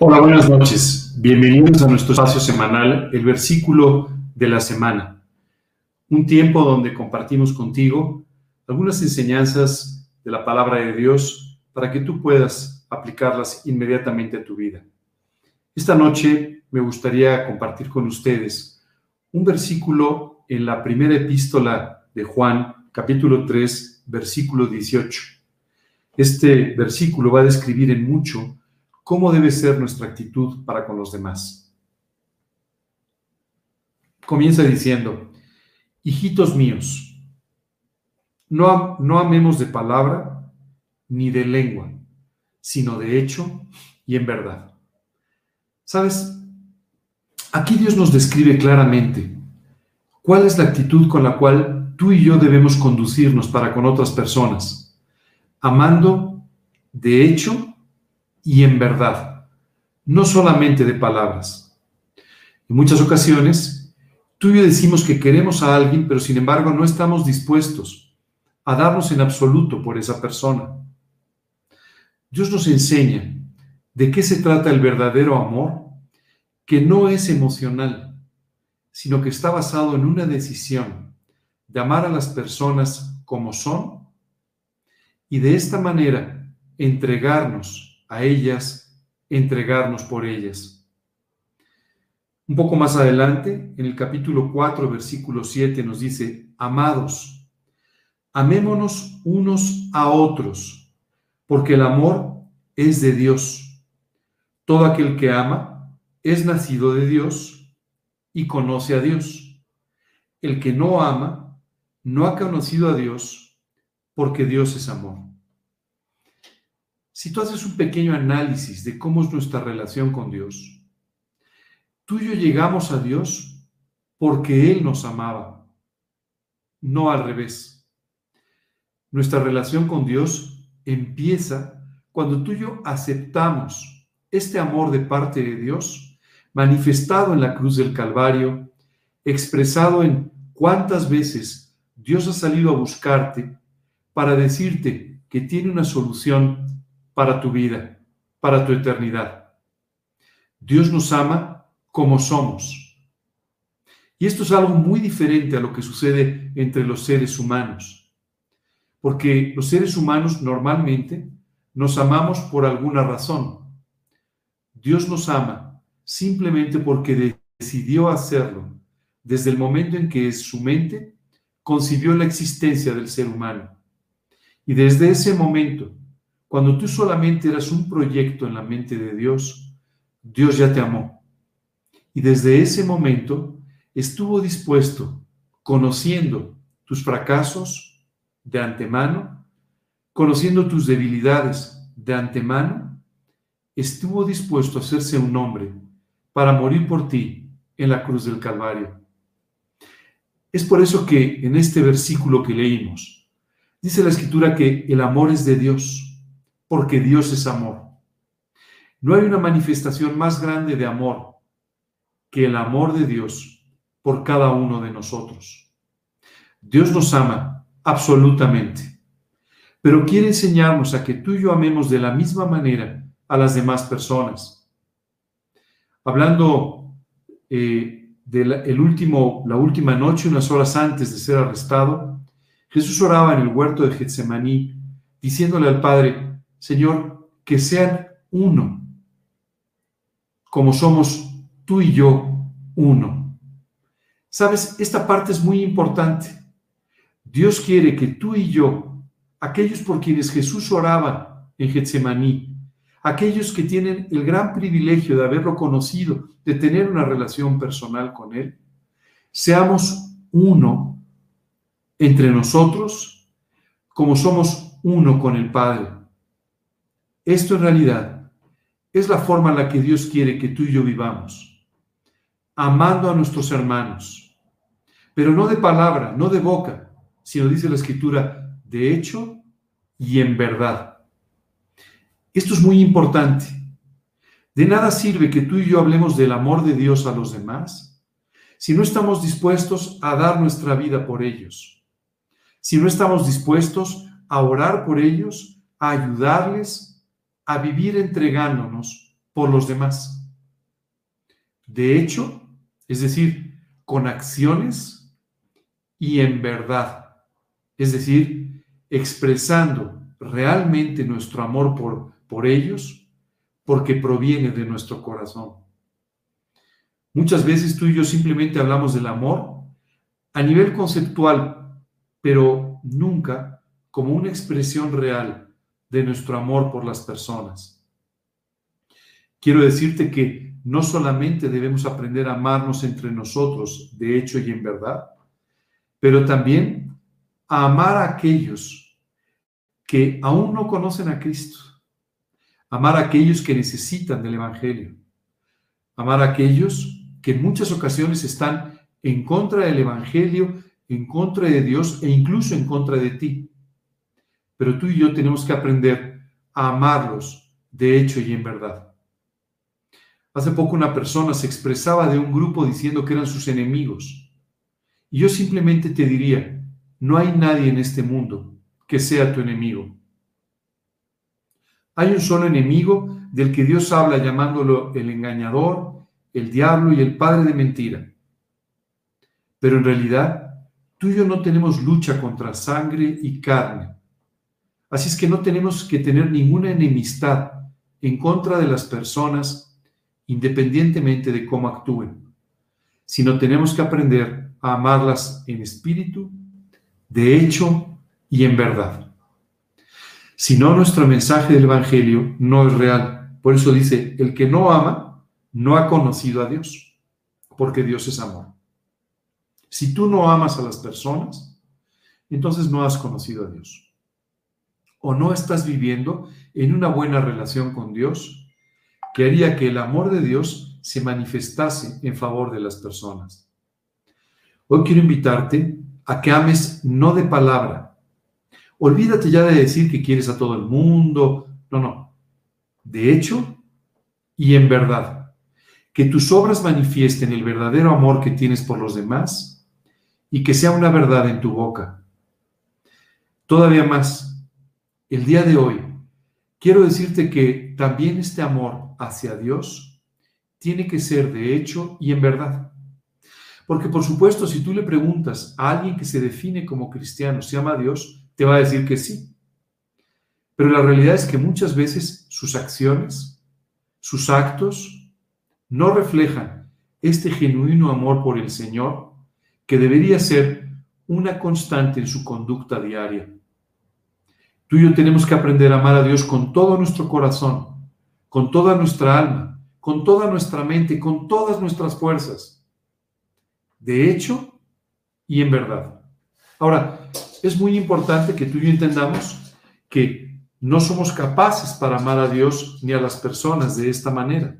Hola, buenas noches. Bienvenidos a nuestro espacio semanal, el versículo de la semana. Un tiempo donde compartimos contigo algunas enseñanzas de la palabra de Dios para que tú puedas aplicarlas inmediatamente a tu vida. Esta noche me gustaría compartir con ustedes un versículo en la primera epístola de Juan, capítulo 3, versículo 18. Este versículo va a describir en mucho ¿Cómo debe ser nuestra actitud para con los demás? Comienza diciendo, hijitos míos, no, no amemos de palabra ni de lengua, sino de hecho y en verdad. ¿Sabes? Aquí Dios nos describe claramente cuál es la actitud con la cual tú y yo debemos conducirnos para con otras personas, amando de hecho y en verdad, no solamente de palabras. En muchas ocasiones, tú y yo decimos que queremos a alguien, pero sin embargo no estamos dispuestos a darnos en absoluto por esa persona. Dios nos enseña de qué se trata el verdadero amor, que no es emocional, sino que está basado en una decisión de amar a las personas como son y de esta manera entregarnos a ellas, entregarnos por ellas. Un poco más adelante, en el capítulo 4, versículo 7, nos dice, amados, amémonos unos a otros, porque el amor es de Dios. Todo aquel que ama es nacido de Dios y conoce a Dios. El que no ama no ha conocido a Dios, porque Dios es amor. Si tú haces un pequeño análisis de cómo es nuestra relación con Dios, tú y yo llegamos a Dios porque Él nos amaba, no al revés. Nuestra relación con Dios empieza cuando tú y yo aceptamos este amor de parte de Dios, manifestado en la cruz del Calvario, expresado en cuántas veces Dios ha salido a buscarte para decirte que tiene una solución para tu vida, para tu eternidad. Dios nos ama como somos. Y esto es algo muy diferente a lo que sucede entre los seres humanos. Porque los seres humanos normalmente nos amamos por alguna razón. Dios nos ama simplemente porque decidió hacerlo desde el momento en que su mente concibió la existencia del ser humano. Y desde ese momento cuando tú solamente eras un proyecto en la mente de Dios, Dios ya te amó. Y desde ese momento estuvo dispuesto, conociendo tus fracasos de antemano, conociendo tus debilidades de antemano, estuvo dispuesto a hacerse un hombre para morir por ti en la cruz del Calvario. Es por eso que en este versículo que leímos, dice la escritura que el amor es de Dios porque Dios es amor. No hay una manifestación más grande de amor que el amor de Dios por cada uno de nosotros. Dios nos ama absolutamente, pero quiere enseñarnos a que tú y yo amemos de la misma manera a las demás personas. Hablando eh, de la, la última noche, unas horas antes de ser arrestado, Jesús oraba en el huerto de Getsemaní, diciéndole al Padre, Señor, que sean uno, como somos tú y yo uno. Sabes, esta parte es muy importante. Dios quiere que tú y yo, aquellos por quienes Jesús oraba en Getsemaní, aquellos que tienen el gran privilegio de haberlo conocido, de tener una relación personal con Él, seamos uno entre nosotros como somos uno con el Padre. Esto en realidad es la forma en la que Dios quiere que tú y yo vivamos, amando a nuestros hermanos, pero no de palabra, no de boca, sino dice la escritura, de hecho y en verdad. Esto es muy importante. De nada sirve que tú y yo hablemos del amor de Dios a los demás si no estamos dispuestos a dar nuestra vida por ellos, si no estamos dispuestos a orar por ellos, a ayudarles, a vivir entregándonos por los demás. De hecho, es decir, con acciones y en verdad. Es decir, expresando realmente nuestro amor por, por ellos porque proviene de nuestro corazón. Muchas veces tú y yo simplemente hablamos del amor a nivel conceptual, pero nunca como una expresión real de nuestro amor por las personas. Quiero decirte que no solamente debemos aprender a amarnos entre nosotros, de hecho y en verdad, pero también a amar a aquellos que aún no conocen a Cristo, amar a aquellos que necesitan del Evangelio, amar a aquellos que en muchas ocasiones están en contra del Evangelio, en contra de Dios e incluso en contra de ti. Pero tú y yo tenemos que aprender a amarlos de hecho y en verdad. Hace poco una persona se expresaba de un grupo diciendo que eran sus enemigos. Y yo simplemente te diría, no hay nadie en este mundo que sea tu enemigo. Hay un solo enemigo del que Dios habla llamándolo el engañador, el diablo y el padre de mentira. Pero en realidad, tú y yo no tenemos lucha contra sangre y carne. Así es que no tenemos que tener ninguna enemistad en contra de las personas independientemente de cómo actúen, sino tenemos que aprender a amarlas en espíritu, de hecho y en verdad. Si no, nuestro mensaje del Evangelio no es real. Por eso dice, el que no ama no ha conocido a Dios, porque Dios es amor. Si tú no amas a las personas, entonces no has conocido a Dios. O no estás viviendo en una buena relación con Dios que haría que el amor de Dios se manifestase en favor de las personas. Hoy quiero invitarte a que ames no de palabra. Olvídate ya de decir que quieres a todo el mundo. No, no. De hecho y en verdad. Que tus obras manifiesten el verdadero amor que tienes por los demás y que sea una verdad en tu boca. Todavía más, el día de hoy, quiero decirte que también este amor hacia Dios tiene que ser de hecho y en verdad. Porque por supuesto, si tú le preguntas a alguien que se define como cristiano, ¿se ama a Dios? Te va a decir que sí. Pero la realidad es que muchas veces sus acciones, sus actos, no reflejan este genuino amor por el Señor que debería ser una constante en su conducta diaria. Tú y yo tenemos que aprender a amar a Dios con todo nuestro corazón, con toda nuestra alma, con toda nuestra mente, con todas nuestras fuerzas. De hecho y en verdad. Ahora, es muy importante que tú y yo entendamos que no somos capaces para amar a Dios ni a las personas de esta manera,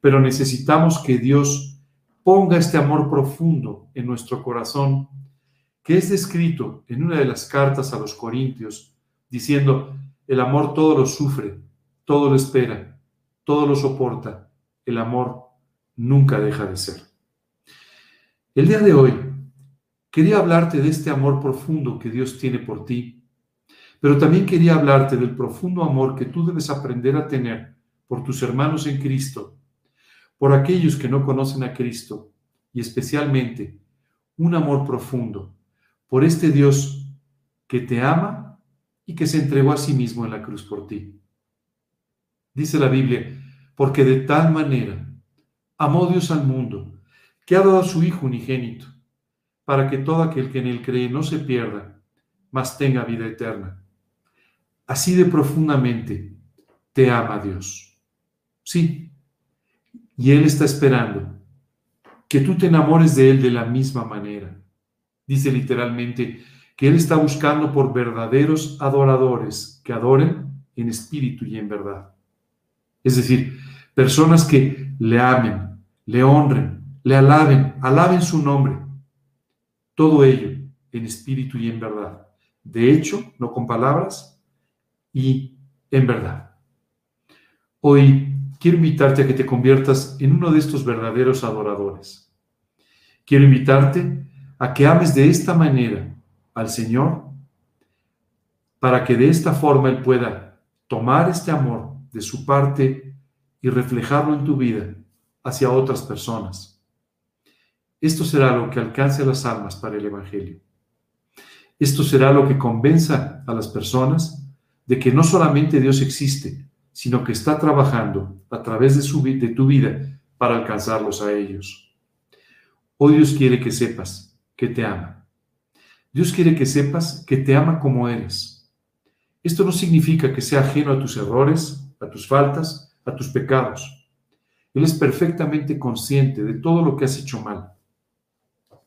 pero necesitamos que Dios ponga este amor profundo en nuestro corazón, que es descrito en una de las cartas a los Corintios, diciendo, el amor todo lo sufre, todo lo espera, todo lo soporta. El amor nunca deja de ser. El día de hoy quería hablarte de este amor profundo que Dios tiene por ti, pero también quería hablarte del profundo amor que tú debes aprender a tener por tus hermanos en Cristo, por aquellos que no conocen a Cristo y especialmente un amor profundo por este Dios que te ama y que se entregó a sí mismo en la cruz por ti. Dice la Biblia, porque de tal manera amó Dios al mundo, que ha dado a su Hijo unigénito, para que todo aquel que en él cree no se pierda, mas tenga vida eterna. Así de profundamente te ama Dios. Sí, y Él está esperando que tú te enamores de Él de la misma manera. Dice literalmente que Él está buscando por verdaderos adoradores que adoren en espíritu y en verdad. Es decir, personas que le amen, le honren, le alaben, alaben su nombre. Todo ello en espíritu y en verdad. De hecho, no con palabras y en verdad. Hoy quiero invitarte a que te conviertas en uno de estos verdaderos adoradores. Quiero invitarte a que ames de esta manera al Señor para que de esta forma Él pueda tomar este amor de su parte y reflejarlo en tu vida hacia otras personas. Esto será lo que alcance a las almas para el Evangelio. Esto será lo que convenza a las personas de que no solamente Dios existe, sino que está trabajando a través de, su, de tu vida para alcanzarlos a ellos. Hoy Dios quiere que sepas que te ama. Dios quiere que sepas que te ama como eres. Esto no significa que sea ajeno a tus errores, a tus faltas, a tus pecados. Él es perfectamente consciente de todo lo que has hecho mal,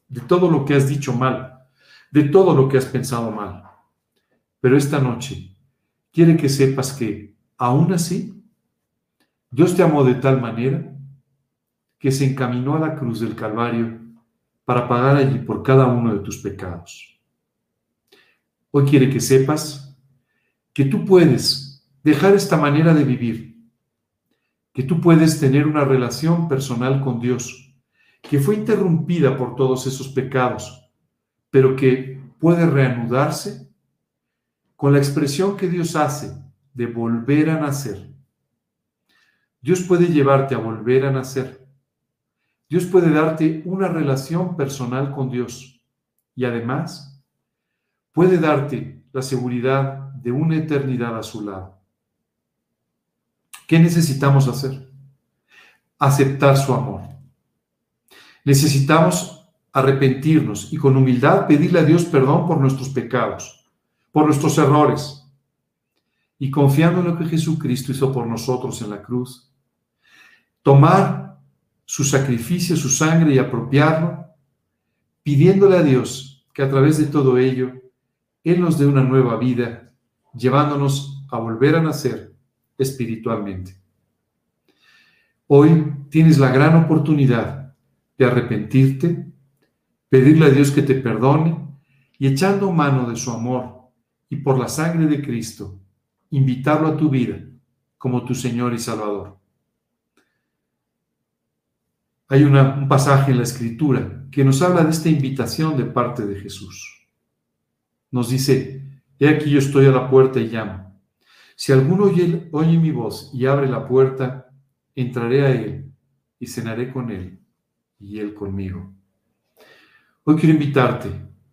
de todo lo que has dicho mal, de todo lo que has pensado mal. Pero esta noche quiere que sepas que, aún así, Dios te amó de tal manera que se encaminó a la cruz del Calvario para pagar allí por cada uno de tus pecados. Hoy quiere que sepas que tú puedes dejar esta manera de vivir, que tú puedes tener una relación personal con Dios, que fue interrumpida por todos esos pecados, pero que puede reanudarse con la expresión que Dios hace de volver a nacer. Dios puede llevarte a volver a nacer. Dios puede darte una relación personal con Dios y además puede darte la seguridad de una eternidad a su lado. ¿Qué necesitamos hacer? Aceptar su amor. Necesitamos arrepentirnos y con humildad pedirle a Dios perdón por nuestros pecados por nuestros errores y confiando en lo que Jesucristo hizo por nosotros en la cruz, tomar su sacrificio, su sangre y apropiarlo, pidiéndole a Dios que a través de todo ello, Él nos dé una nueva vida, llevándonos a volver a nacer espiritualmente. Hoy tienes la gran oportunidad de arrepentirte, pedirle a Dios que te perdone y echando mano de su amor y por la sangre de Cristo, invitarlo a tu vida como tu Señor y Salvador. Hay un pasaje en la Escritura que nos habla de esta invitación de parte de Jesús. Nos dice, he aquí yo estoy a la puerta y llamo. Si alguno oye, oye mi voz y abre la puerta, entraré a él y cenaré con él y él conmigo. Hoy quiero invitarte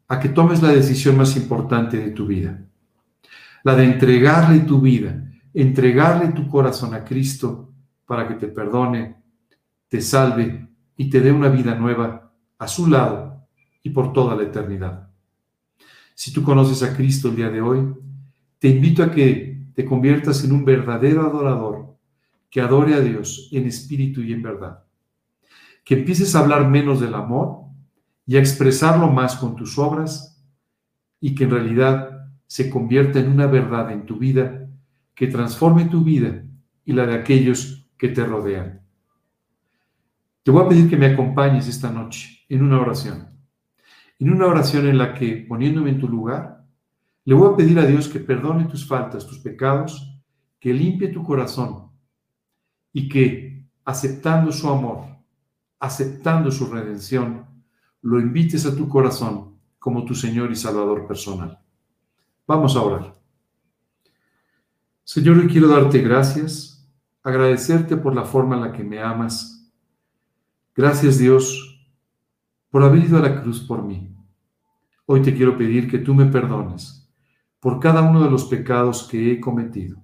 a que tomes la decisión más importante de tu vida, la de entregarle tu vida, entregarle tu corazón a Cristo para que te perdone, te salve y te dé una vida nueva a su lado y por toda la eternidad. Si tú conoces a Cristo el día de hoy, te invito a que te conviertas en un verdadero adorador que adore a Dios en espíritu y en verdad. Que empieces a hablar menos del amor y a expresarlo más con tus obras y que en realidad se convierta en una verdad en tu vida que transforme tu vida y la de aquellos que te rodean. Te voy a pedir que me acompañes esta noche en una oración. En una oración en la que, poniéndome en tu lugar, le voy a pedir a Dios que perdone tus faltas, tus pecados, que limpie tu corazón y que, aceptando su amor, aceptando su redención, lo invites a tu corazón como tu Señor y Salvador personal. Vamos a orar. Señor, quiero darte gracias, agradecerte por la forma en la que me amas. Gracias Dios por haber ido a la cruz por mí. Hoy te quiero pedir que tú me perdones por cada uno de los pecados que he cometido,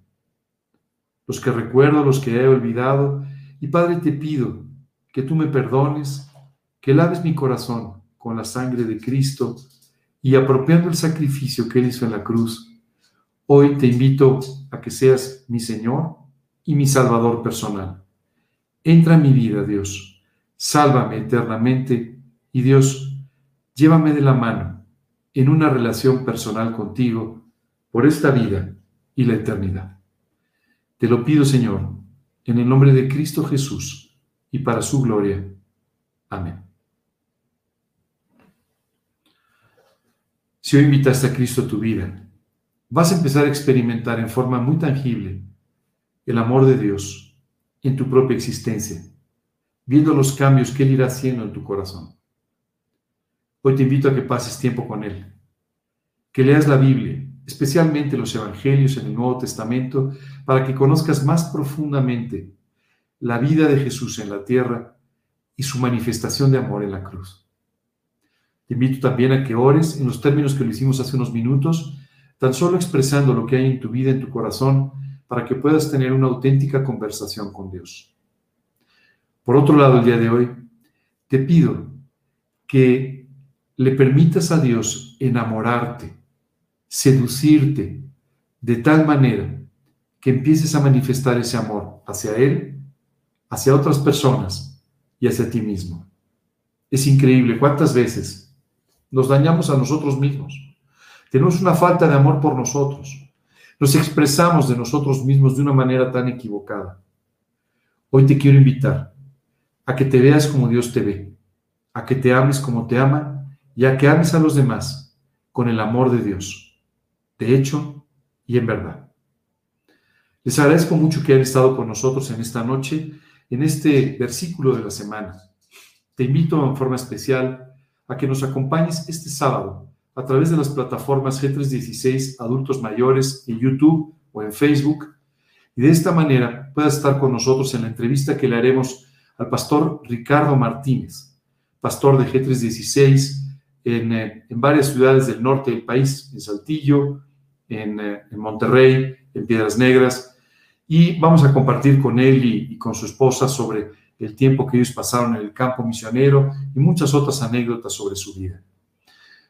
los que recuerdo, los que he olvidado. Y Padre, te pido que tú me perdones que laves mi corazón con la sangre de Cristo y apropiando el sacrificio que Él hizo en la cruz, hoy te invito a que seas mi Señor y mi Salvador personal. Entra en mi vida, Dios, sálvame eternamente y Dios, llévame de la mano en una relación personal contigo por esta vida y la eternidad. Te lo pido, Señor, en el nombre de Cristo Jesús y para su gloria. Amén. Si hoy invitaste a Cristo a tu vida, vas a empezar a experimentar en forma muy tangible el amor de Dios en tu propia existencia, viendo los cambios que Él irá haciendo en tu corazón. Hoy te invito a que pases tiempo con Él, que leas la Biblia, especialmente los Evangelios en el Nuevo Testamento, para que conozcas más profundamente la vida de Jesús en la tierra y su manifestación de amor en la cruz. Te invito también a que ores en los términos que lo hicimos hace unos minutos, tan solo expresando lo que hay en tu vida, en tu corazón, para que puedas tener una auténtica conversación con Dios. Por otro lado, el día de hoy, te pido que le permitas a Dios enamorarte, seducirte, de tal manera que empieces a manifestar ese amor hacia Él, hacia otras personas y hacia ti mismo. Es increíble cuántas veces nos dañamos a nosotros mismos. Tenemos una falta de amor por nosotros. Nos expresamos de nosotros mismos de una manera tan equivocada. Hoy te quiero invitar a que te veas como Dios te ve, a que te ames como te ama y a que ames a los demás con el amor de Dios, de hecho y en verdad. Les agradezco mucho que hayan estado con nosotros en esta noche, en este versículo de la semana. Te invito en forma especial a que nos acompañes este sábado a través de las plataformas G316 Adultos Mayores en YouTube o en Facebook y de esta manera puedas estar con nosotros en la entrevista que le haremos al pastor Ricardo Martínez, pastor de G316 eh, en, varias ciudades del norte del país, en Saltillo, en, eh, Monterrey, en Piedras Negras, y vamos a compartir con él y, con su esposa sobre el tiempo que ellos pasaron en el campo misionero y muchas otras anécdotas sobre su vida.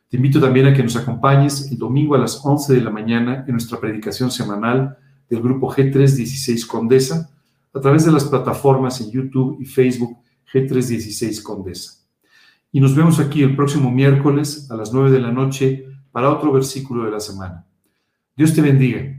Te invito también a que nos acompañes el domingo a las 11 de la mañana en nuestra predicación semanal del grupo G316 Condesa a través de las plataformas en YouTube y Facebook G316 Condesa. Y nos vemos aquí el próximo miércoles a las 9 de la noche para otro versículo de la semana. Dios te bendiga